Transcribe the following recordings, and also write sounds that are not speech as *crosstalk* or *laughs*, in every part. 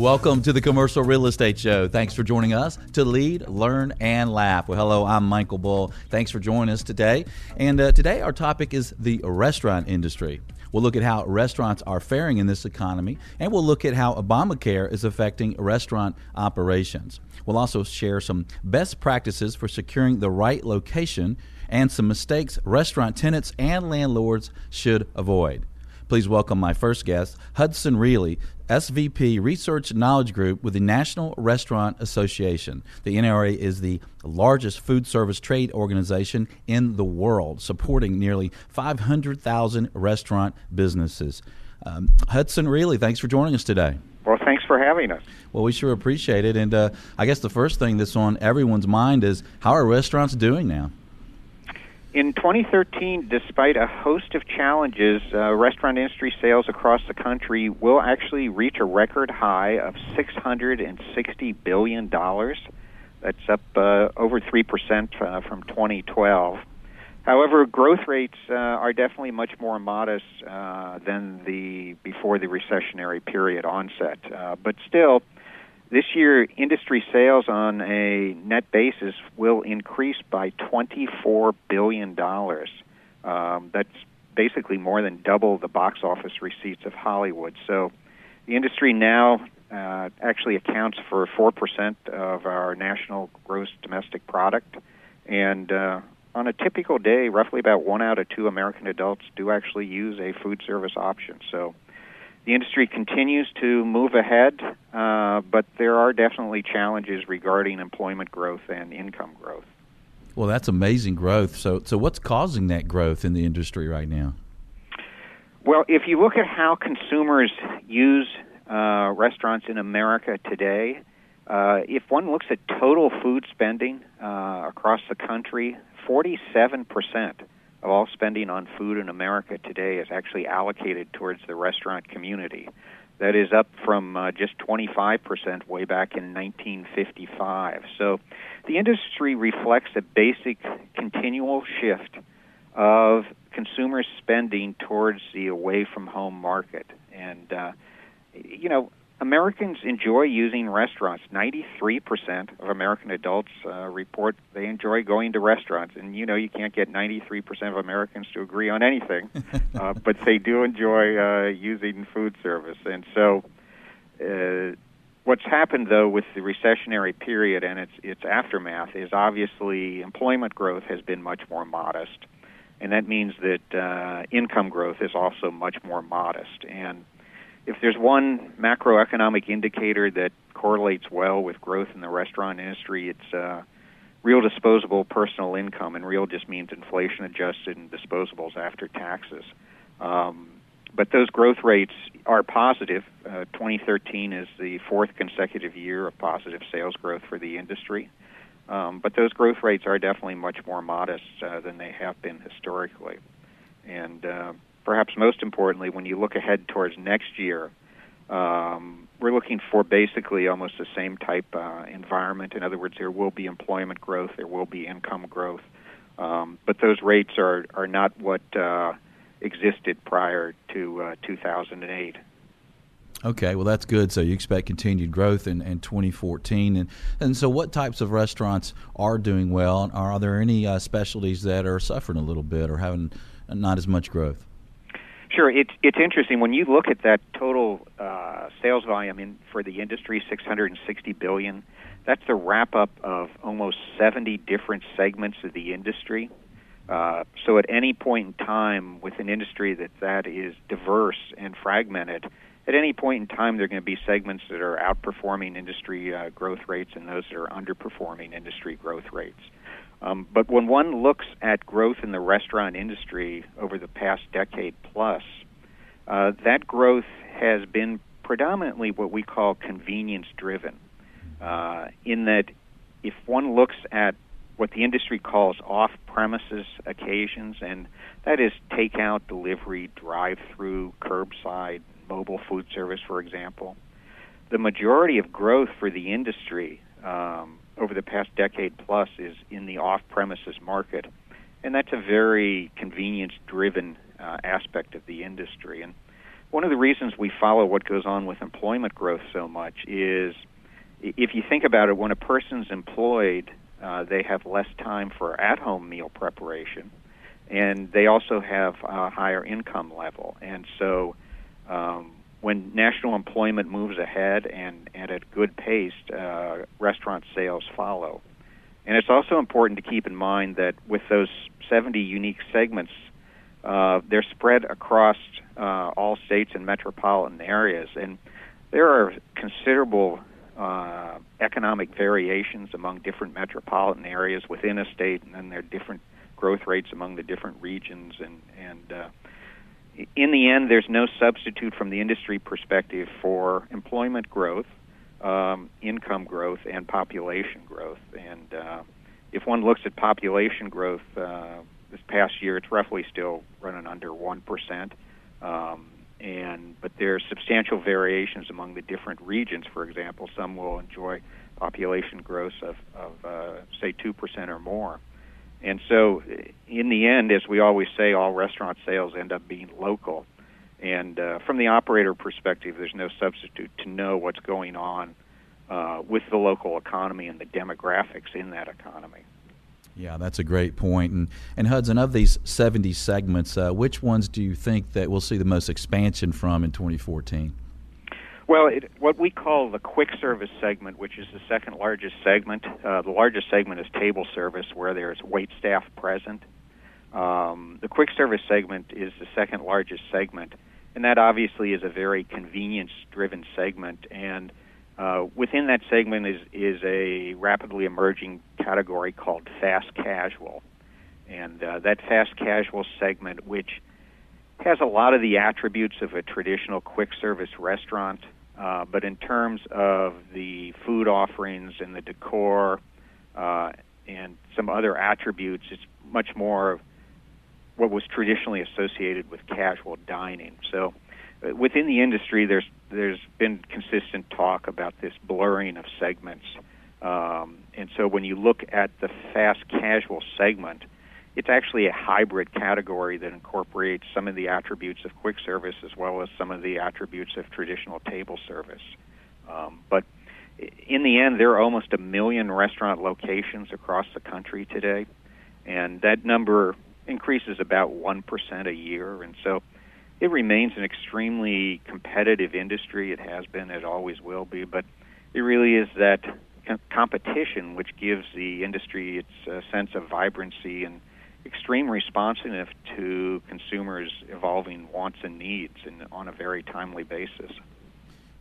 Welcome to the Commercial Real Estate Show. Thanks for joining us to lead, learn, and laugh. Well, hello, I'm Michael Bull. Thanks for joining us today. And uh, today our topic is the restaurant industry. We'll look at how restaurants are faring in this economy, and we'll look at how Obamacare is affecting restaurant operations. We'll also share some best practices for securing the right location and some mistakes restaurant tenants and landlords should avoid. Please welcome my first guest, Hudson Riehle, SVP Research Knowledge Group with the National Restaurant Association. The NRA is the largest food service trade organization in the world, supporting nearly 500,000 restaurant businesses. Um, Hudson Riehle, thanks for joining us today. Well, thanks for having us. Well, we sure appreciate it. And uh, I guess the first thing that's on everyone's mind is how are restaurants doing now? In 2013, despite a host of challenges, uh, restaurant industry sales across the country will actually reach a record high of $660 billion. That's up uh, over 3% uh, from 2012. However, growth rates uh, are definitely much more modest uh, than the before the recessionary period onset. Uh, but still, this year, industry sales on a net basis will increase by $24 billion. Um, that's basically more than double the box office receipts of Hollywood. So the industry now uh, actually accounts for 4% of our national gross domestic product. And uh, on a typical day, roughly about one out of two American adults do actually use a food service option. So the industry continues to move ahead, uh, but there are definitely challenges regarding employment growth and income growth. Well, that's amazing growth. So, so what's causing that growth in the industry right now? Well, if you look at how consumers use uh, restaurants in America today, uh, if one looks at total food spending uh, across the country, 47 percent of all spending on food in America today is actually allocated towards the restaurant community. That is up from uh, just 25% way back in 1955. So the industry reflects a basic continual shift of consumer spending towards the away from home market. And, uh, you know, Americans enjoy using restaurants. 93% of American adults uh, report they enjoy going to restaurants. And you know, you can't get 93% of Americans to agree on anything, *laughs* uh, but they do enjoy uh, using food service. And so, uh, what's happened though with the recessionary period and its its aftermath is obviously employment growth has been much more modest. And that means that uh, income growth is also much more modest. And if there's one macroeconomic indicator that correlates well with growth in the restaurant industry, it's uh, real disposable personal income, and real just means inflation adjusted and disposables after taxes. Um, but those growth rates are positive. Uh, 2013 is the fourth consecutive year of positive sales growth for the industry. Um, but those growth rates are definitely much more modest uh, than they have been historically. And uh, perhaps most importantly, when you look ahead towards next year, um, we're looking for basically almost the same type uh, environment. In other words, there will be employment growth, there will be income growth, um, but those rates are are not what uh, existed prior to uh, 2008. Okay, well that's good. So you expect continued growth in, in 2014, and and so what types of restaurants are doing well? Are, are there any uh, specialties that are suffering a little bit or having not as much growth? Sure, it's it's interesting when you look at that total uh, sales volume in for the industry, 660 billion. That's the wrap up of almost 70 different segments of the industry. Uh, so at any point in time, with an industry that that is diverse and fragmented, at any point in time, there are going to be segments that are outperforming industry uh, growth rates and those that are underperforming industry growth rates. Um, but when one looks at growth in the restaurant industry over the past decade plus, uh, that growth has been predominantly what we call convenience driven. Uh, in that, if one looks at what the industry calls off premises occasions, and that is takeout, delivery, drive through, curbside, mobile food service, for example, the majority of growth for the industry um, over the past decade plus is in the off premises market. And that's a very convenience driven uh, aspect of the industry. And one of the reasons we follow what goes on with employment growth so much is if you think about it, when a person's employed, uh, they have less time for at home meal preparation, and they also have a higher income level. And so, um, when national employment moves ahead and, and at good pace, uh, restaurant sales follow. And it's also important to keep in mind that with those 70 unique segments, uh, they're spread across uh, all states and metropolitan areas. And there are considerable uh, economic variations among different metropolitan areas within a state, and then there are different growth rates among the different regions. And, and uh, in the end, there's no substitute from the industry perspective for employment growth, um, income growth, and population growth. And uh, if one looks at population growth uh, this past year, it's roughly still running under one percent. Um, and but there are substantial variations among the different regions. For example, some will enjoy population growth of, of uh, say two percent or more. And so, in the end, as we always say, all restaurant sales end up being local. And uh, from the operator perspective, there's no substitute to know what's going on uh, with the local economy and the demographics in that economy. Yeah, that's a great point. And, and Hudson, of these 70 segments, uh, which ones do you think that we'll see the most expansion from in 2014? Well, it, what we call the quick service segment, which is the second largest segment, uh, the largest segment is table service, where there's wait staff present. Um, the quick service segment is the second largest segment, and that obviously is a very convenience driven segment. And uh, within that segment is, is a rapidly emerging category called fast casual. And uh, that fast casual segment, which has a lot of the attributes of a traditional quick service restaurant, uh, but in terms of the food offerings and the decor uh, and some other attributes, it's much more of what was traditionally associated with casual dining. So uh, within the industry, there's there's been consistent talk about this blurring of segments, um, and so when you look at the fast casual segment, it's actually a hybrid category that incorporates some of the attributes of quick service as well as some of the attributes of traditional table service. Um, but in the end, there are almost a million restaurant locations across the country today, and that number increases about one percent a year, and so it remains an extremely competitive industry. It has been, it always will be, but it really is that competition which gives the industry its uh, sense of vibrancy and extreme responsiveness to consumers' evolving wants and needs and on a very timely basis.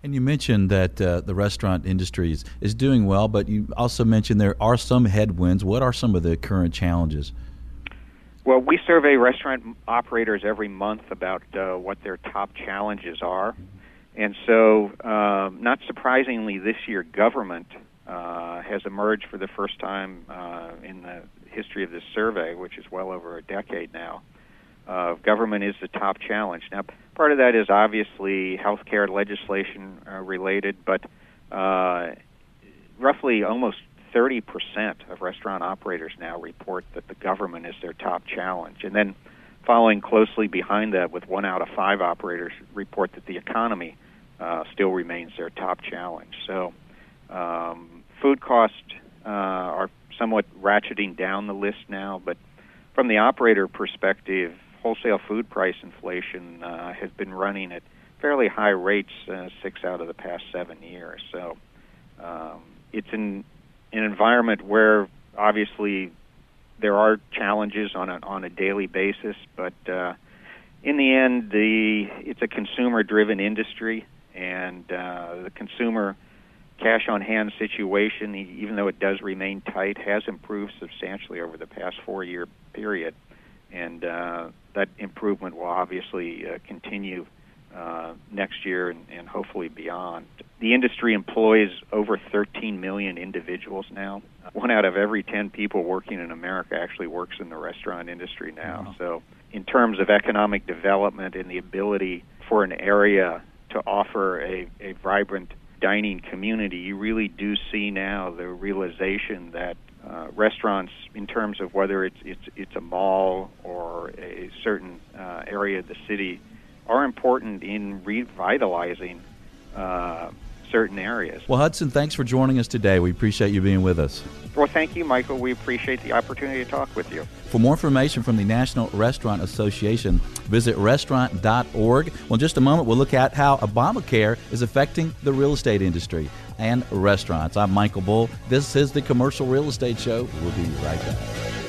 And you mentioned that uh, the restaurant industry is, is doing well, but you also mentioned there are some headwinds. What are some of the current challenges? Well, we survey restaurant operators every month about uh, what their top challenges are. And so, um, not surprisingly, this year, government uh, has emerged for the first time uh, in the history of this survey, which is well over a decade now. Uh, government is the top challenge. Now, part of that is obviously healthcare legislation uh, related, but uh, roughly almost 30% of restaurant operators now report that the government is their top challenge. And then following closely behind that, with one out of five operators report that the economy uh, still remains their top challenge. So, um, food costs uh, are somewhat ratcheting down the list now, but from the operator perspective, wholesale food price inflation uh, has been running at fairly high rates uh, six out of the past seven years. So um, it's an an environment where obviously there are challenges on a on a daily basis, but uh, in the end, the it's a consumer-driven industry, and uh, the consumer cash on hand situation, even though it does remain tight, has improved substantially over the past four-year period, and uh, that improvement will obviously uh, continue uh, next year and, and hopefully beyond. The industry employs over 13 million individuals now. One out of every 10 people working in America actually works in the restaurant industry now. Wow. So, in terms of economic development and the ability for an area to offer a, a vibrant dining community, you really do see now the realization that uh, restaurants, in terms of whether it's it's it's a mall or a certain uh, area of the city, are important in revitalizing uh, certain areas. Well, Hudson, thanks for joining us today. We appreciate you being with us. Well, thank you, Michael. We appreciate the opportunity to talk with you. For more information from the National Restaurant Association, visit restaurant.org. Well, in just a moment, we'll look at how Obamacare is affecting the real estate industry and restaurants. I'm Michael Bull. This is the Commercial Real Estate Show. We'll be right back.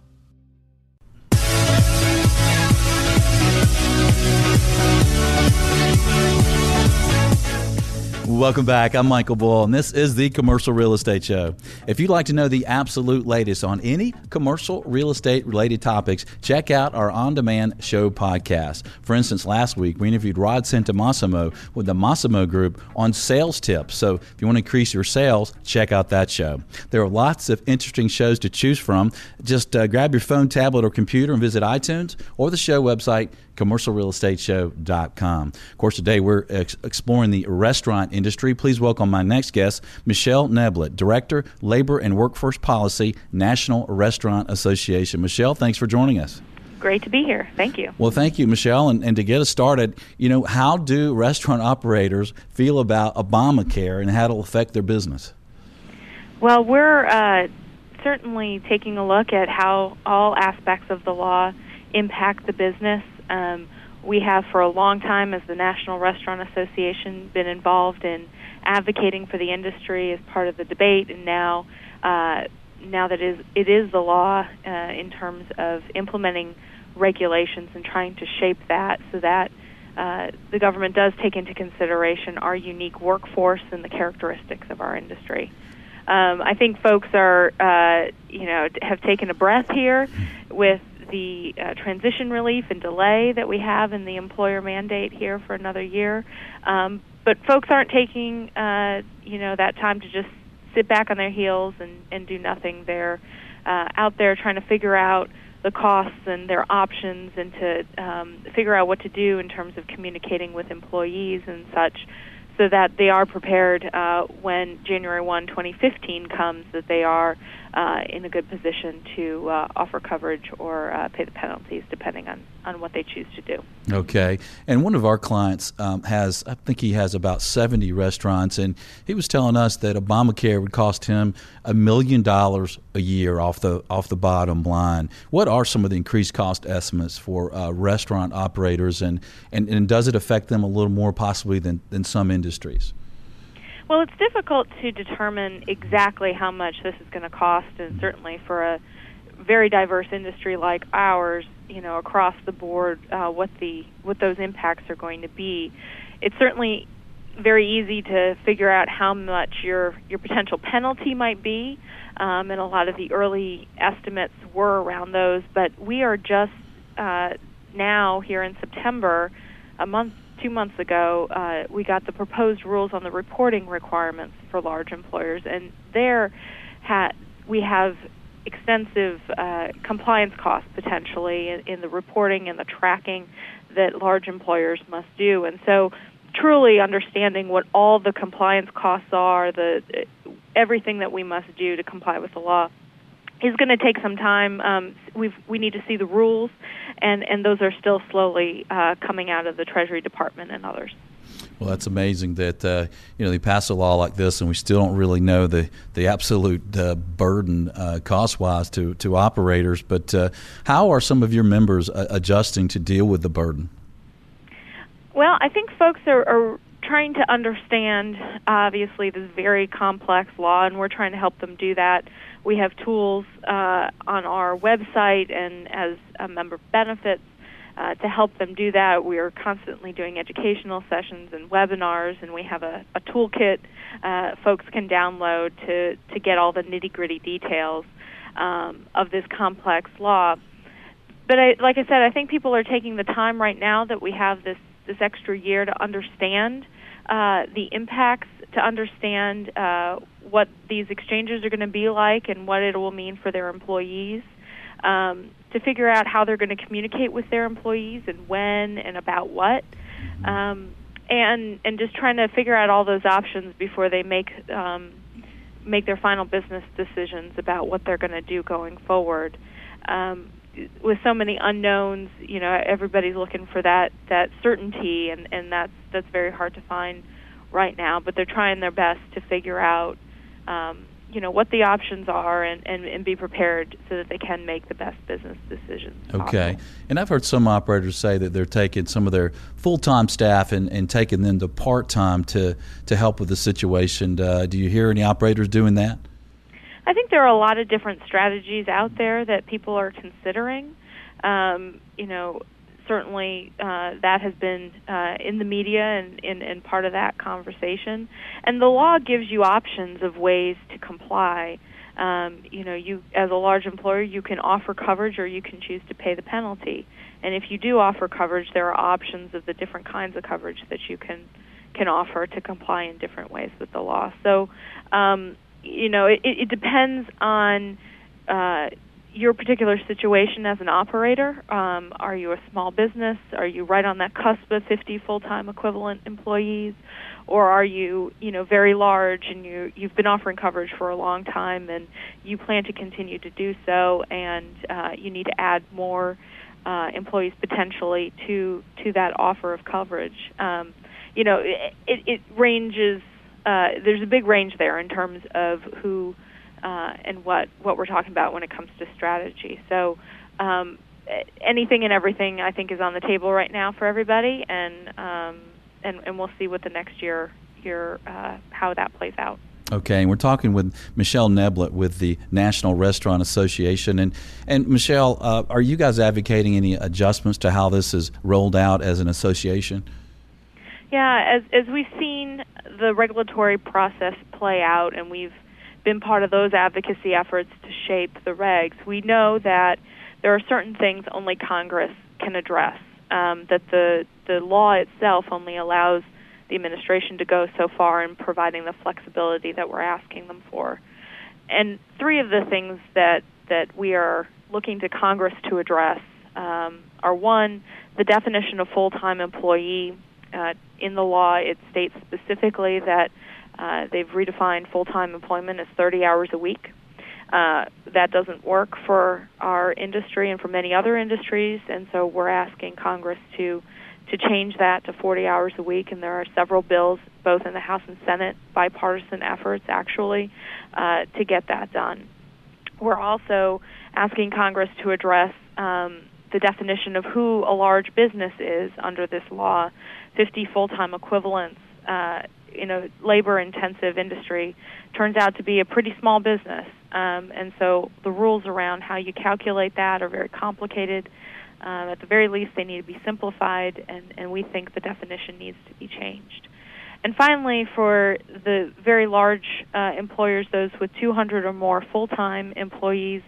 Welcome back. I'm Michael Bull, and this is the Commercial Real Estate Show. If you'd like to know the absolute latest on any commercial real estate related topics, check out our on demand show podcast. For instance, last week we interviewed Rod Santomassimo with the Massimo Group on sales tips. So if you want to increase your sales, check out that show. There are lots of interesting shows to choose from. Just uh, grab your phone, tablet, or computer and visit iTunes or the show website commercialrealestateshow.com. Of course, today we're ex- exploring the restaurant industry. Please welcome my next guest, Michelle Neblett, Director, Labor and Workforce Policy, National Restaurant Association. Michelle, thanks for joining us. Great to be here. Thank you. Well, thank you, Michelle. And, and to get us started, you know, how do restaurant operators feel about Obamacare and how it'll affect their business? Well, we're uh, certainly taking a look at how all aspects of the law impact the business. Um, we have, for a long time, as the National Restaurant Association, been involved in advocating for the industry as part of the debate, and now, uh, now that it is, it is the law uh, in terms of implementing regulations and trying to shape that so that uh, the government does take into consideration our unique workforce and the characteristics of our industry. Um, I think folks are, uh, you know, have taken a breath here with the uh, transition relief and delay that we have in the employer mandate here for another year. Um, but folks aren't taking, uh, you know, that time to just sit back on their heels and, and do nothing. They're uh, out there trying to figure out the costs and their options and to um, figure out what to do in terms of communicating with employees and such so that they are prepared uh, when January 1, 2015 comes, that they are uh, in a good position to uh, offer coverage or uh, pay the penalties, depending on, on what they choose to do. Okay. And one of our clients um, has, I think he has about 70 restaurants, and he was telling us that Obamacare would cost him a million dollars a year off the off the bottom line. What are some of the increased cost estimates for uh, restaurant operators, and, and, and does it affect them a little more possibly than, than some industries? Well, it's difficult to determine exactly how much this is going to cost, and certainly for a very diverse industry like ours, you know, across the board, uh, what the what those impacts are going to be. It's certainly very easy to figure out how much your your potential penalty might be, um, and a lot of the early estimates were around those. But we are just uh, now here in September, a month two months ago, uh, we got the proposed rules on the reporting requirements for large employers, and there ha- we have extensive uh, compliance costs potentially in, in the reporting and the tracking that large employers must do. And so, truly understanding what all the compliance costs are, the everything that we must do to comply with the law is going to take some time. Um, we we need to see the rules, and and those are still slowly uh, coming out of the Treasury Department and others. Well, that's amazing that uh, you know they pass a law like this, and we still don't really know the the absolute uh, burden uh, cost wise to to operators. But uh, how are some of your members uh, adjusting to deal with the burden? Well, I think folks are, are trying to understand obviously this very complex law, and we're trying to help them do that. We have tools uh, on our website and as a member benefits uh, to help them do that. We are constantly doing educational sessions and webinars, and we have a, a toolkit uh, folks can download to, to get all the nitty gritty details um, of this complex law. But I, like I said, I think people are taking the time right now that we have this this extra year to understand uh, the impacts, to understand uh, what these exchanges are going to be like and what it will mean for their employees, um, to figure out how they're going to communicate with their employees and when and about what. Um, and and just trying to figure out all those options before they make um, make their final business decisions about what they're going to do going forward. Um, with so many unknowns, you know, everybody's looking for that that certainty, and and that's that's very hard to find right now. But they're trying their best to figure out, um, you know, what the options are, and, and and be prepared so that they can make the best business decisions. Okay, possible. and I've heard some operators say that they're taking some of their full time staff and, and taking them to part time to to help with the situation. Uh, do you hear any operators doing that? I think there are a lot of different strategies out there that people are considering. Um, you know, certainly uh, that has been uh, in the media and, and, and part of that conversation. And the law gives you options of ways to comply. Um, you know, you as a large employer, you can offer coverage or you can choose to pay the penalty. And if you do offer coverage, there are options of the different kinds of coverage that you can can offer to comply in different ways with the law. So, um, you know, it, it depends on uh, your particular situation as an operator. Um, are you a small business? Are you right on that cusp of 50 full-time equivalent employees, or are you, you know, very large and you you've been offering coverage for a long time and you plan to continue to do so, and uh, you need to add more uh, employees potentially to to that offer of coverage. Um, you know, it, it, it ranges uh, there's a big range there in terms of who uh, and what what we're talking about when it comes to strategy. So um, anything and everything I think is on the table right now for everybody, and um, and and we'll see what the next year year uh, how that plays out. Okay, and we're talking with Michelle Neblett with the National Restaurant Association, and and Michelle, uh, are you guys advocating any adjustments to how this is rolled out as an association? Yeah, as as we've seen the regulatory process play out, and we've been part of those advocacy efforts to shape the regs, we know that there are certain things only Congress can address. Um, that the the law itself only allows the administration to go so far in providing the flexibility that we're asking them for. And three of the things that that we are looking to Congress to address um, are one, the definition of full-time employee uh, in the law, it states specifically that uh, they've redefined full time employment as 30 hours a week. Uh, that doesn't work for our industry and for many other industries, and so we're asking Congress to to change that to 40 hours a week. And there are several bills, both in the House and Senate, bipartisan efforts actually, uh, to get that done. We're also asking Congress to address um, the definition of who a large business is under this law 50 full-time equivalents uh, in a labor-intensive industry turns out to be a pretty small business, um, and so the rules around how you calculate that are very complicated. Um, at the very least, they need to be simplified, and, and we think the definition needs to be changed. And finally, for the very large uh, employers, those with 200 or more full-time employees,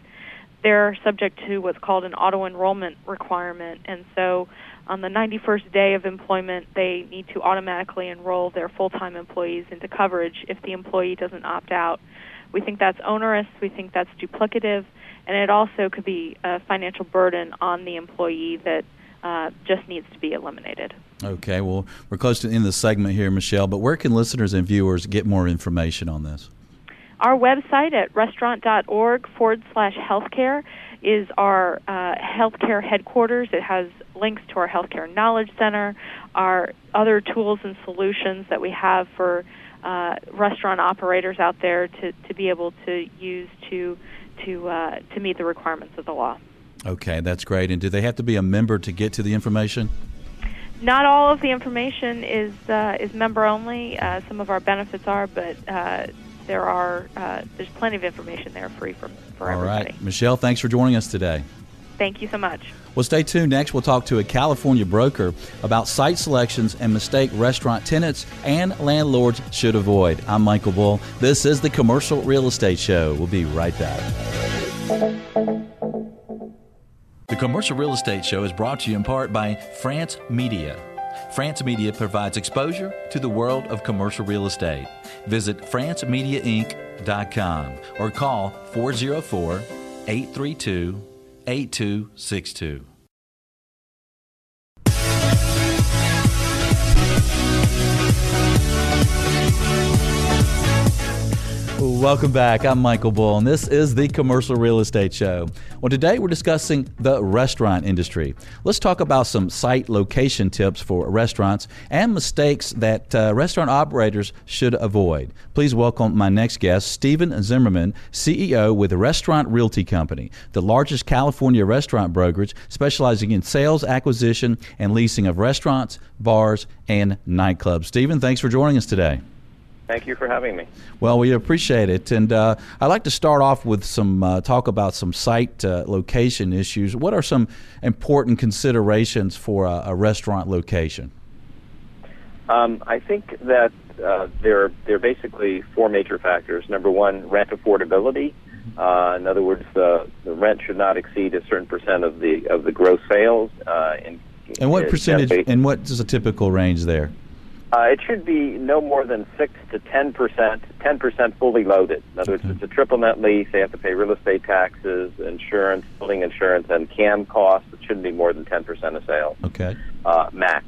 they're subject to what's called an auto enrollment requirement, and so on the 91st day of employment, they need to automatically enroll their full time employees into coverage if the employee doesn't opt out. We think that's onerous, we think that's duplicative, and it also could be a financial burden on the employee that uh, just needs to be eliminated. Okay, well, we're close to the end of the segment here, Michelle, but where can listeners and viewers get more information on this? Our website at restaurant.org forward slash healthcare is our uh, healthcare headquarters. It has links to our healthcare knowledge center, our other tools and solutions that we have for uh, restaurant operators out there to, to be able to use to to uh, to meet the requirements of the law. Okay, that's great. And do they have to be a member to get to the information? Not all of the information is uh, is member only. Uh, some of our benefits are, but uh, there are uh, there's plenty of information there free for for All everybody. right, Michelle, thanks for joining us today. Thank you so much. Well, stay tuned. Next, we'll talk to a California broker about site selections and mistake restaurant tenants and landlords should avoid. I'm Michael Bull. This is the Commercial Real Estate Show. We'll be right back. The Commercial Real Estate Show is brought to you in part by France Media. France Media provides exposure to the world of commercial real estate. Visit francemediainc.com or call 404 832 8262. Welcome back. I'm Michael Bull, and this is the Commercial Real Estate Show. Well, today we're discussing the restaurant industry. Let's talk about some site location tips for restaurants and mistakes that uh, restaurant operators should avoid. Please welcome my next guest, Stephen Zimmerman, CEO with Restaurant Realty Company, the largest California restaurant brokerage specializing in sales, acquisition, and leasing of restaurants, bars, and nightclubs. Stephen, thanks for joining us today. Thank you for having me. Well, we appreciate it, and uh, I'd like to start off with some uh, talk about some site uh, location issues. What are some important considerations for a, a restaurant location? Um, I think that uh, there there are basically four major factors. Number one, rent affordability. Uh, in other words, the the rent should not exceed a certain percent of the of the gross sales. Uh, in, and what percentage? And what is a typical range there? Uh, it should be no more than six to ten percent, ten percent fully loaded. In other words, it's a triple net lease. They have to pay real estate taxes, insurance, building insurance, and CAM costs. It shouldn't be more than ten percent of sales. Okay. Uh, max.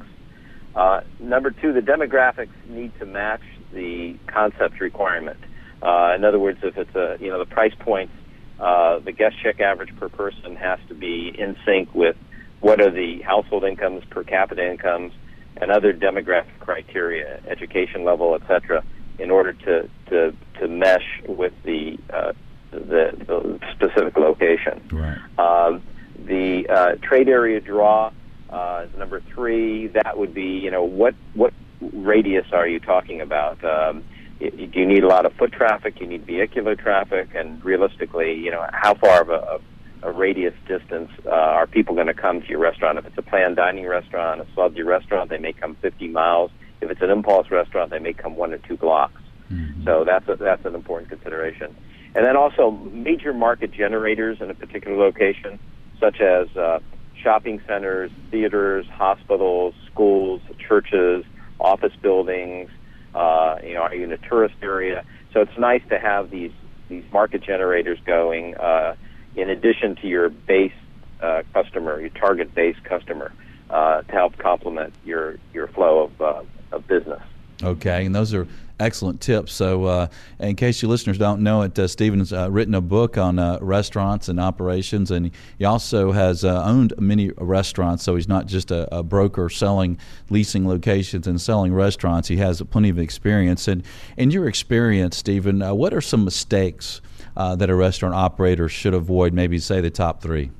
Uh, number two, the demographics need to match the concept requirement. Uh, in other words, if it's a you know the price points, uh, the guest check average per person has to be in sync with what are the household incomes, per capita incomes and other demographic criteria, education level, etc., in order to, to, to mesh with the, uh, the, the, specific location. Right. Uh, the uh, trade area draw uh, is number three. That would be, you know, what, what radius are you talking about? Um, do you need a lot of foot traffic? You need vehicular traffic, and realistically, you know, how far of a, a radius distance uh, are people going to come to your restaurant? If it's a planned dining restaurant, a sludgy restaurant, they may come 50 miles. If it's an impulse restaurant, they may come one or two blocks. Mm-hmm. So that's a, that's an important consideration. And then also major market generators in a particular location, such as uh, shopping centers, theaters, hospitals, schools, churches, office buildings. Uh, you know, are you in a tourist area? So it's nice to have these these market generators going. Uh, in addition to your base uh, customer, your target base customer, uh, to help complement your your flow of uh, of business. Okay, and those are excellent tips. So, uh, in case you listeners don't know it, uh, Stephen's uh, written a book on uh, restaurants and operations, and he also has owned many restaurants. So he's not just a, a, broker selling, leasing locations and selling restaurants. He has plenty of experience. And in your experience, Stephen, what are some mistakes uh, that a restaurant operator should avoid? Maybe say the top three.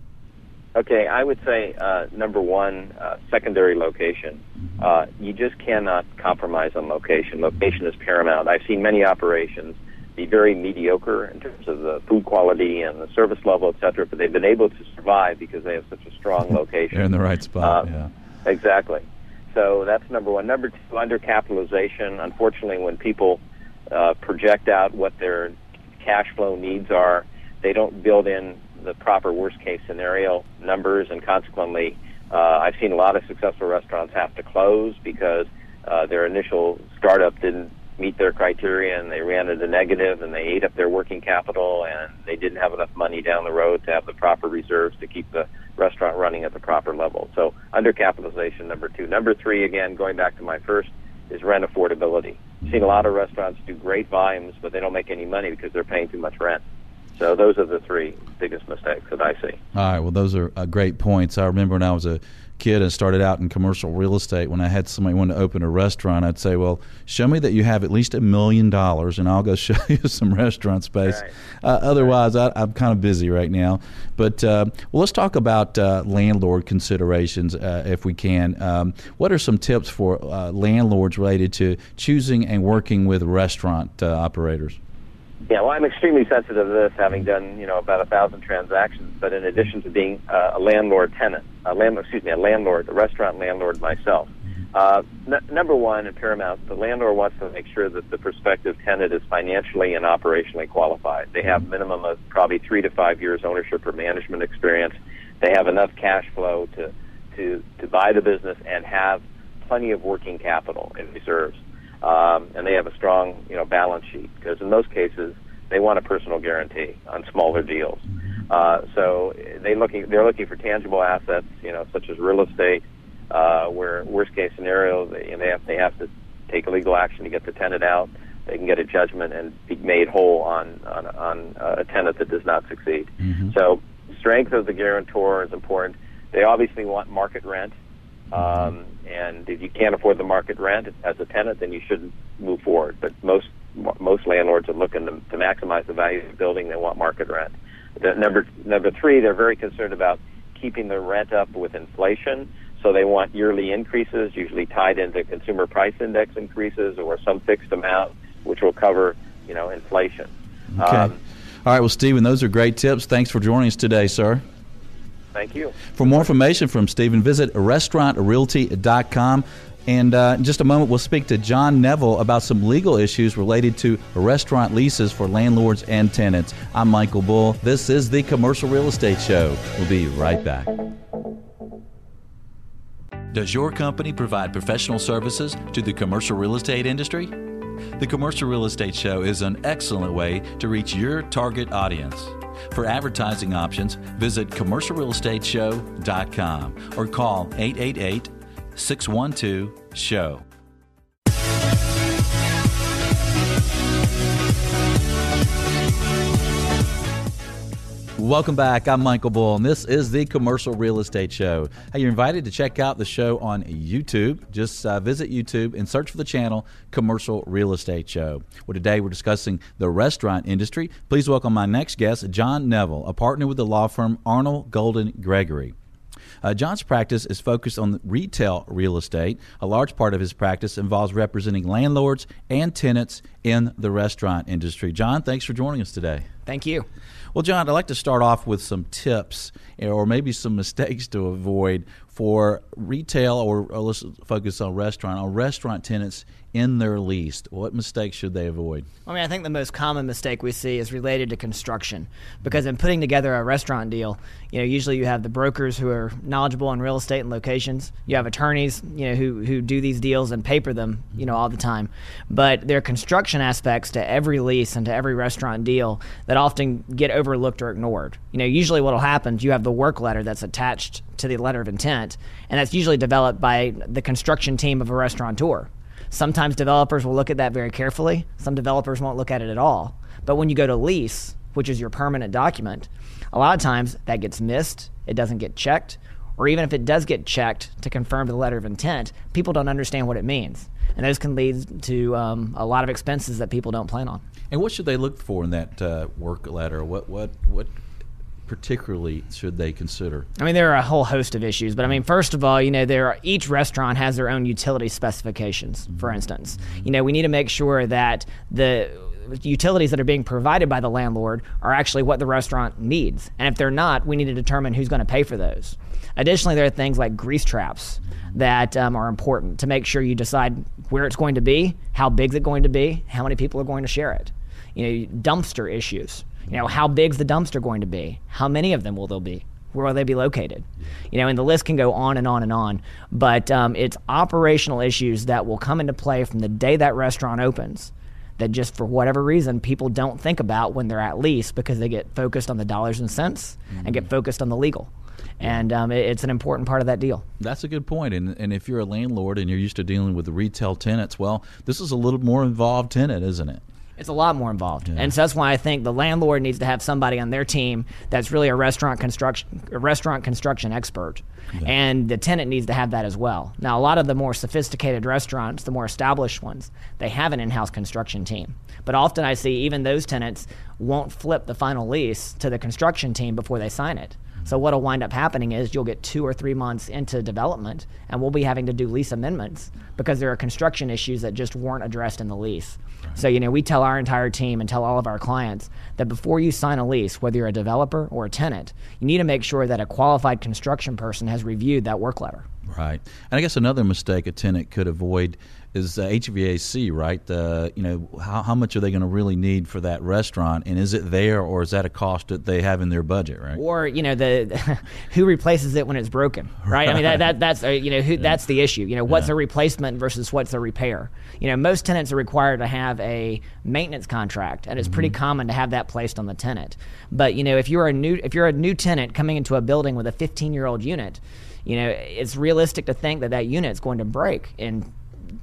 Okay, I would say uh, number one, uh, secondary location. Uh, you just cannot compromise on location. Location is paramount. I've seen many operations be very mediocre in terms of the food quality and the service level, et cetera, but they've been able to survive because they have such a strong *laughs* location. They're in the right spot. Uh, yeah, exactly. So that's number one. Number two, undercapitalization. Unfortunately, when people uh, project out what their cash flow needs are. They don't build in the proper worst case scenario numbers, and consequently, uh, I've seen a lot of successful restaurants have to close because uh, their initial startup didn't meet their criteria and they ran into negative and they ate up their working capital and they didn't have enough money down the road to have the proper reserves to keep the restaurant running at the proper level. So undercapitalization, number two. Number three, again, going back to my first, is rent affordability. Seen a lot of restaurants do great volumes, but they don't make any money because they're paying too much rent. So those are the three biggest mistakes that I see. All right. Well, those are uh, great points. I remember when I was a kid and started out in commercial real estate, when I had somebody want to open a restaurant, I'd say, "Well, show me that you have at least a million dollars, and I'll go *laughs* show you some restaurant space." Right. Uh, otherwise, I, am kind of busy right now. But uh, well, let's talk about uh, landlord considerations, uh, if we can. Um, what are some tips for uh, landlords related to choosing and working with restaurant uh, operators? Yeah, well, I'm extremely sensitive to this, having done you know about a thousand transactions. But in addition to being uh, a landlord tenant, a landlord, excuse me, a landlord, a restaurant landlord myself. Uh, n- number one, and paramount, the landlord wants to make sure that the prospective tenant is financially and operationally qualified. They have minimum of probably three to five years ownership or management experience. They have enough cash flow to to to buy the business and have plenty of working capital in reserves um, and they have a strong you know balance sheet because in those cases they want a personal guarantee on smaller deals. Uh, so they looking they're looking for tangible assets, you know, such as real estate, uh, where worst case scenario they, they have they have to take legal action to get the tenant out. they can get a judgment and be made whole on on, on a tenant that does not succeed. Mm-hmm. So strength of the guarantor is important. They obviously want market rent, um, and if you can't afford the market rent as a tenant, then you shouldn't move forward. But most most landlords are looking to, to maximize the value of the building. They want market rent. The, number number three, they're very concerned about keeping the rent up with inflation. So they want yearly increases, usually tied into consumer price index increases or some fixed amount, which will cover, you know, inflation. Okay. Um, All right. Well, Stephen, those are great tips. Thanks for joining us today, sir. Thank you. For more information from Stephen, visit restaurantrealty.com. And uh, in just a moment, we'll speak to John Neville about some legal issues related to restaurant leases for landlords and tenants. I'm Michael Bull. This is the Commercial Real Estate Show. We'll be right back. Does your company provide professional services to the commercial real estate industry? The Commercial Real Estate Show is an excellent way to reach your target audience. For advertising options, visit commercialrealestateshow.com or call 888 612 SHOW. Welcome back. I'm Michael Bull, and this is the Commercial Real Estate Show. Hey, you're invited to check out the show on YouTube. Just uh, visit YouTube and search for the channel Commercial Real Estate Show. Well, today we're discussing the restaurant industry. Please welcome my next guest, John Neville, a partner with the law firm Arnall Golden Gregory. Uh, John's practice is focused on retail real estate. A large part of his practice involves representing landlords and tenants in the restaurant industry. John, thanks for joining us today. Thank you. Well, John, I'd like to start off with some tips or maybe some *laughs* mistakes to avoid for retail or, or let's focus on restaurant, on restaurant tenants in their lease. What mistakes should they avoid? I mean, I think the most common mistake we see is related to construction because in putting together a restaurant deal, you know, usually you have the brokers who are knowledgeable in real estate and locations. You have attorneys, you know, who who do these deals and paper them, you know, all the time. But there are construction aspects to every lease and to every restaurant deal that often get overlooked or ignored. You know, usually what will happen is you have the work letter that's attached to the letter of intent, and that's usually developed by the construction team of a restaurateur. Sometimes developers will look at that very carefully. Some developers won't look at it at all. But when you go to lease, which is your permanent document, a lot of times that gets missed. It doesn't get checked. Or even if it does get checked to confirm the letter of intent, people don't understand what it means. And those can lead to um, a lot of expenses that people don't plan on. And what should they look for in that uh, work letter? What, what, what particularly should they consider? I mean, there are a whole host of issues, but I mean, first of all, you know, there are, each restaurant has their own utility specifications. For mm-hmm. instance, you know, we need to make sure that the utilities that are being provided by the landlord are actually what the restaurant needs, and if they're not, we need to determine who's going to pay for those. Additionally, there are things like grease traps that um, are important to make sure you decide where it's going to be, how big is it going to be, how many people are going to share it. You know, dumpster issues you know, how big's the dumpster going to be? How many of them will there be? Where will they be located? You know, and the list can go on and on and on. But um, it's operational issues that will come into play from the day that restaurant opens that just for whatever reason people don't think about when they're at lease because they get focused on the dollars and cents mm-hmm. and get mm-hmm. focused on the legal and um, it, it's an important part of that deal. That's a good point. And and if you're a landlord and you're used to dealing with the retail tenants, well, this is a little more involved tenant, isn't it? It's a lot more involved, yeah. and so that's why I think the landlord needs to have somebody on their team that's really a restaurant construction, a restaurant construction expert, yeah. and the tenant needs to have that as well. Now, a lot of the more sophisticated restaurants, the more established ones, they have an in-house construction team. But often I see even those tenants won't flip the final lease to the construction team before they sign it. So what'll wind up happening is you'll get two or three months into development, and we'll be having to do lease amendments because there are construction issues that just weren't addressed in the lease. So, you know, we tell our entire team and tell all of our clients that before you sign a lease, whether you're a developer or a tenant, you need to make sure that a qualified construction person has reviewed that work letter. Right. And I guess another mistake a tenant could avoid is uh, HVAC, right? Uh, you know, how, how much are they going to really need for that restaurant, and is it there, or is that a cost that they have in their budget, right? Or you know, the *laughs* who replaces it when it's broken, right? right. I mean, that, that that's uh, you know, who, yeah. that's the issue. You know, what's yeah. a replacement versus what's a repair? You know, most tenants are required to have a maintenance contract, and it's mm-hmm. pretty common to have that placed on the tenant. But you know, if you're a new if you're a new tenant coming into a building with a 15 year old unit, you know, it's realistic to think that that unit is going to break in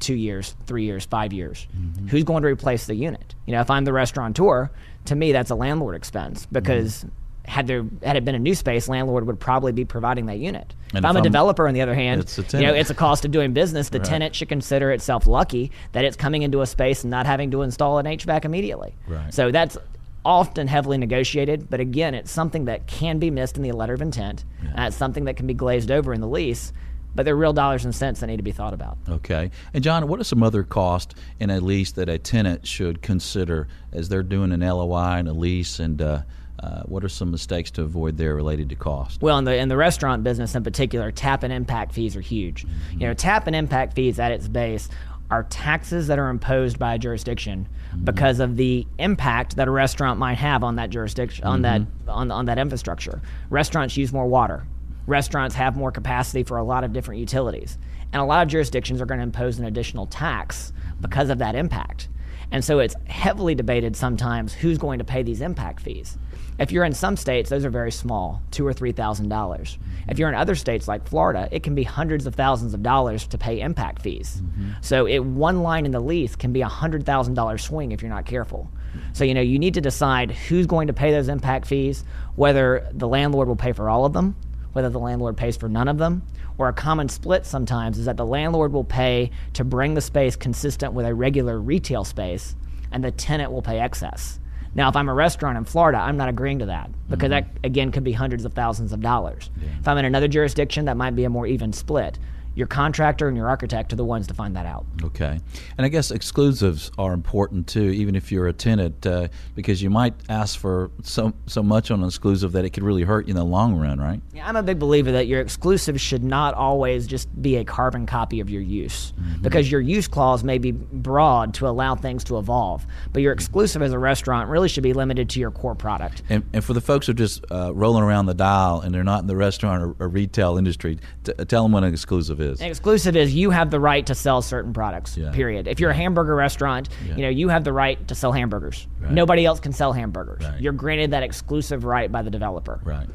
two years, three years, five years. Mm-hmm. Who's going to replace the unit? You know, if I'm the restaurateur, to me that's a landlord expense because mm-hmm had there had it been a new space, landlord would probably be providing that unit. And if, I'm a I'm, developer, on the other hand, you know, it's a cost of doing business. The right. tenant should consider itself lucky that it's coming into a space and not having to install an HVAC immediately. Right. So that's often heavily negotiated, but again, it's something that can be missed in the letter of intent. Yeah. And it's something that can be glazed over in the lease. But they're real dollars and cents that need to be thought about. Okay. And John, what are some other costs in a lease that a tenant should consider as they're doing an LOI and a lease and uh, uh, what are some mistakes to avoid there related to cost? Well, in the in the restaurant business in particular, tap and impact fees are huge. Mm-hmm. You know, tap and impact fees at its base are taxes that are imposed by a jurisdiction mm-hmm. because of the impact that a restaurant might have on that jurisdiction on mm-hmm. that on on that infrastructure. Restaurants use more water. Restaurants have more capacity for a lot of different utilities. And a lot of jurisdictions are going to impose an additional tax because of that impact. And so it's heavily debated sometimes who's going to pay these impact fees. If you're in some states, those are very small, two or three thousand dollars. If you're in other states like Florida, it can be hundreds of thousands of dollars to pay impact fees. Mm-hmm. So it one line in the lease can be a hundred thousand dollar swing if you're not careful. So you know you need to decide who's going to pay those impact fees, whether the landlord will pay for all of them, whether the landlord pays for none of them, or a common split sometimes is that the landlord will pay to bring the space consistent with a regular retail space, and the tenant will pay excess. Now, if I'm a restaurant in Florida, I'm not agreeing to that because mm-hmm. that, again, could be hundreds of thousands of dollars. Yeah. If I'm in another jurisdiction, that might be a more even split your contractor and your architect are the ones to find that out. Okay. And I guess exclusives are important too, even if you're a tenant, uh, because you might ask for so, so much on an exclusive that it could really hurt you in the long run, right? Yeah, I'm a big believer that your exclusive should not always just be a carbon copy of your use, mm-hmm. because your use clause may be broad to allow things to evolve, but your exclusive as a restaurant really should be limited to your core product. And, and for the folks who are just uh, rolling around the dial and they're not in the restaurant or, or retail industry, t- tell them what an exclusive is. An exclusive is you have the right to sell certain products. Yeah. Period. If you're a hamburger restaurant, yeah. you know you have the right to sell hamburgers. Right. Nobody else can sell hamburgers. Right. You're granted that exclusive right by the developer. Right.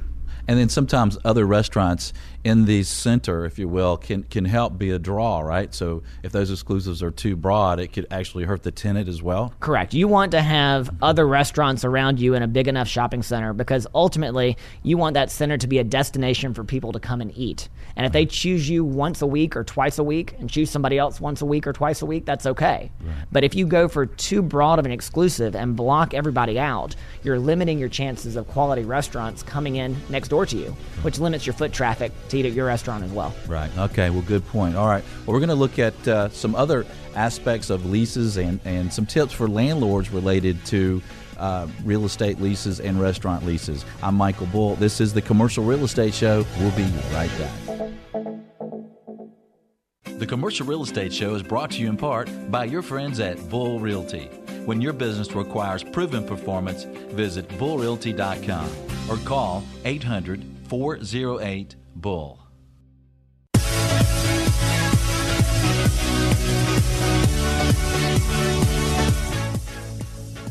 And then sometimes other restaurants in the center, if you will, can can help be a draw, right? So if those exclusives are too broad, it could actually hurt the tenant as well. Correct. You want to have other restaurants around you in a big enough shopping center because ultimately you want that center to be a destination for people to come and eat. And if they choose you once a week or twice a week and choose somebody else once a week or twice a week, that's okay. Right. But if you go for too broad of an exclusive and block everybody out, you're limiting your chances of quality restaurants coming in next door to you, which limits your foot traffic to eat at your restaurant as well. Right. Okay. Well, good point. All right. Well, we're going to look at uh, some other aspects of leases and, and some tips for landlords related to uh, real estate leases and restaurant leases. I'm Michael Bull. This is the Commercial Real Estate Show. We'll be right back. The Commercial Real Estate Show is brought to you in part by your friends at Bull Realty. When your business requires proven performance, visit bullrealty.com or call 800 408 Bull.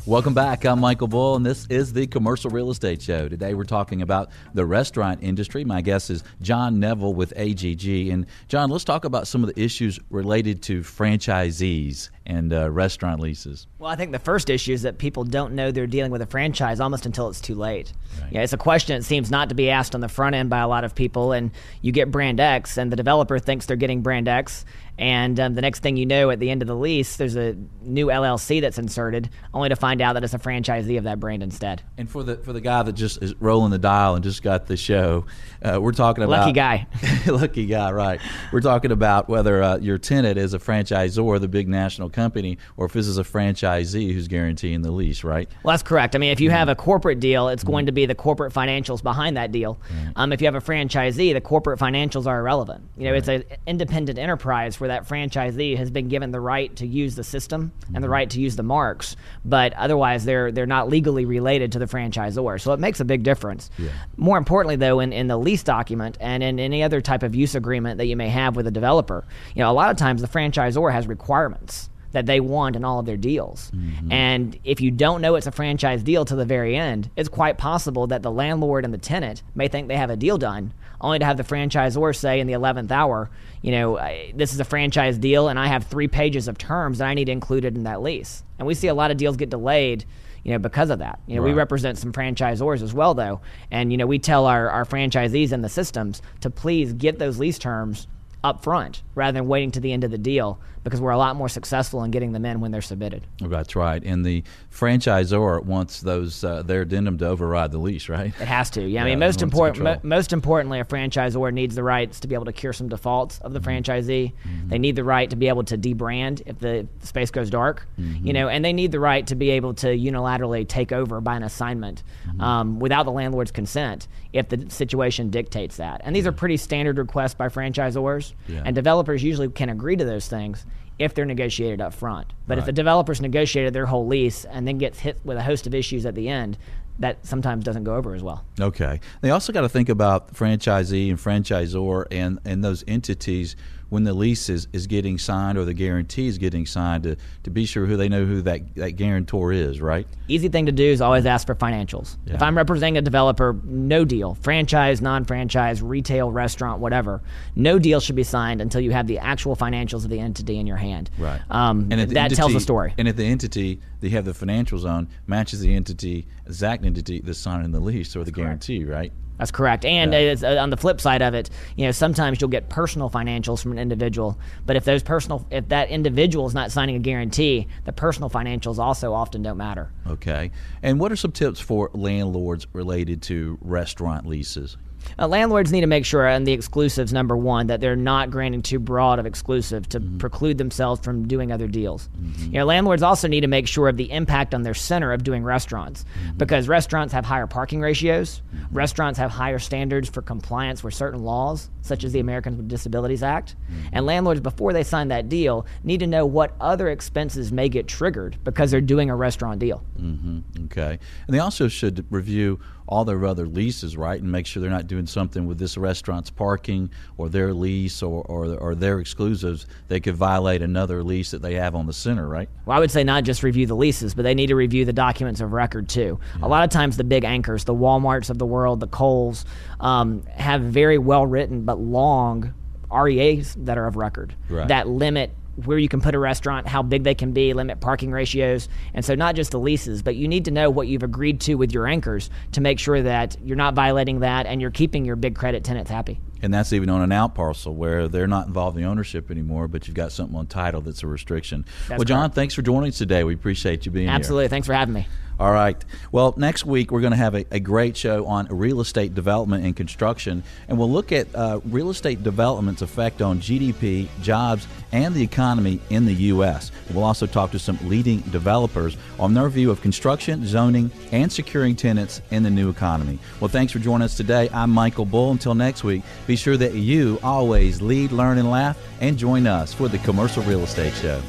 Welcome back. I'm Michael Bull, and this is the Commercial Real Estate Show. Today we're talking about the restaurant industry. My guest is John Neville with AGG. And, John, let's talk about some of the issues related to franchisees and uh, restaurant leases. Well, I think the first issue is that people don't know they're dealing with a franchise almost until it's too late. Right. Yeah, it's a question that seems not to be asked on the front end by a lot of people, and you get brand X, and the developer thinks they're getting brand X, and um, the next thing you know, at the end of the lease, there's a new LLC that's inserted, only to find out that it's a franchisee of that brand instead. And for the for the guy that just is rolling the dial and just got the show, uh, we're talking about lucky guy, *laughs* lucky guy, right? We're talking about whether uh, your tenant is a franchisor, the big national company, or if this is a franchisee who's guaranteeing the lease, right? Well, that's correct. I mean, if you have a corporate deal, it's mm-hmm. going to be the corporate financials behind that deal. Right. Um, if you have a franchisee, the corporate financials are irrelevant. You know, right. it's an independent enterprise where that franchisee has been given the right to use the system and the mm-hmm. right to use the marks, but otherwise they're they're not legally related to the franchisor. So it makes a big difference. Yeah. More importantly, though, in, in the lease document and in any other type of use agreement that you may have with a developer, you know, a lot of times the franchisor has requirements that they want in all of their deals. Mm-hmm. And if you don't know it's a franchise deal to the very end, it's quite possible that the landlord and the tenant may think they have a deal done only to have the franchisor say in the 11th hour, you know, I, this is a franchise deal and I have three pages of terms that I need included in that lease. And we see a lot of deals get delayed you know, because of that. You know, right. we represent some franchisors as well, though, and you know, we tell our, our franchisees and the systems to please get those lease terms up front rather than waiting to the end of the deal because we're a lot more successful in getting them in when they're submitted. That's right. And the franchisor wants those uh, their addendum to override the lease, right? It has to. Yeah, yeah I mean, most important, mo- most importantly, a franchisor needs the rights to be able to cure some defaults of the mm-hmm. franchisee. Mm-hmm. They need the right to be able to debrand if the space goes dark, mm-hmm. you know, and they need the right to be able to unilaterally take over by an assignment mm-hmm. um, without the landlord's consent if the situation dictates that. And these are pretty standard requests by franchisors, yeah. and developers usually can agree to those things if they're negotiated up front. But right. if the developers negotiated their whole lease and then gets hit with a host of issues at the end, that sometimes doesn't go over as well. Okay. They also got to think about franchisee and franchisor and, and those entities when the lease is, is getting signed or the guarantee is getting signed to, to be sure who they know who that, that guarantor is, right? Easy thing to do is always ask for financials. Yeah. If I'm representing a developer, no deal, franchise, non franchise, retail, restaurant, whatever, no deal should be signed until you have the actual financials of the entity in your hand. Right. Um, and that entity, tells a story. And if the entity they have the financials on matches the entity, exact entity that's signing the lease or the guarantee, right? That's correct. And yeah. uh, on the flip side of it, you know, sometimes you'll get personal financials from an individual, but if those personal, if that individual is not signing a guarantee, the personal financials also often don't matter. Okay. And what are some tips for landlords related to restaurant leases? Uh, landlords need to make sure, and the exclusives, number one, that they're not granting too broad of exclusive to mm-hmm. preclude themselves from doing other deals. Mm-hmm. You know, landlords also need to make sure of the impact on their center of doing restaurants, mm-hmm. because restaurants have higher parking ratios, mm-hmm. restaurants have higher standards for compliance with certain laws, such as the Americans with Disabilities Act, mm-hmm. and landlords, before they sign that deal, need to know what other expenses may get triggered because they're doing a restaurant deal. Mm-hmm. Okay, and they also should review all their other leases, right, and make sure they're not doing something with this restaurant's parking or their lease or, or, or their exclusives They could violate another lease that they have on the center, right? Well, I would say not just review the leases, but they need to review the documents of record too. Yeah. A lot of times, the big anchors, the WalMarts of the world, the Kohl's, um, have very well written but long REAs that are of record right. that limit where you can put a restaurant, how big they can be, limit parking ratios. And so, not just the leases, but you need to know what you've agreed to with your anchors to make sure that you're not violating that and you're keeping your big credit tenants happy. And that's even on an out parcel where they're not involved in the ownership anymore, but you've got something on title that's a restriction. That's well, John, correct. thanks for joining us today. We appreciate you being Absolutely. here. Absolutely. Thanks for having me. All right. Well, next week we're going to have a, a, great show on real estate development and construction, and we'll look at uh, real estate development's effect on GDP, jobs, and the economy in the U.S. We'll also talk to some leading developers on their view of construction, zoning, and securing tenants in the new economy. Well, thanks for joining us today. I'm Michael Bull. Until next week, be sure that you always lead, learn, and laugh, and join us for the Commercial Real Estate Show.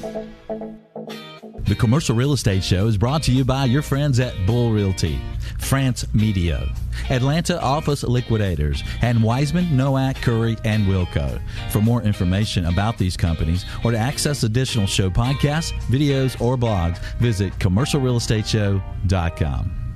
The Commercial Real Estate Show is brought to you by your friends at Bull Realty, France Media, Atlanta Office Liquidators, and Weissman, Nowack, Curry, and Wilco. For more information about these companies or to access additional show podcasts, videos, or blogs, visit commercialrealestateshow.com.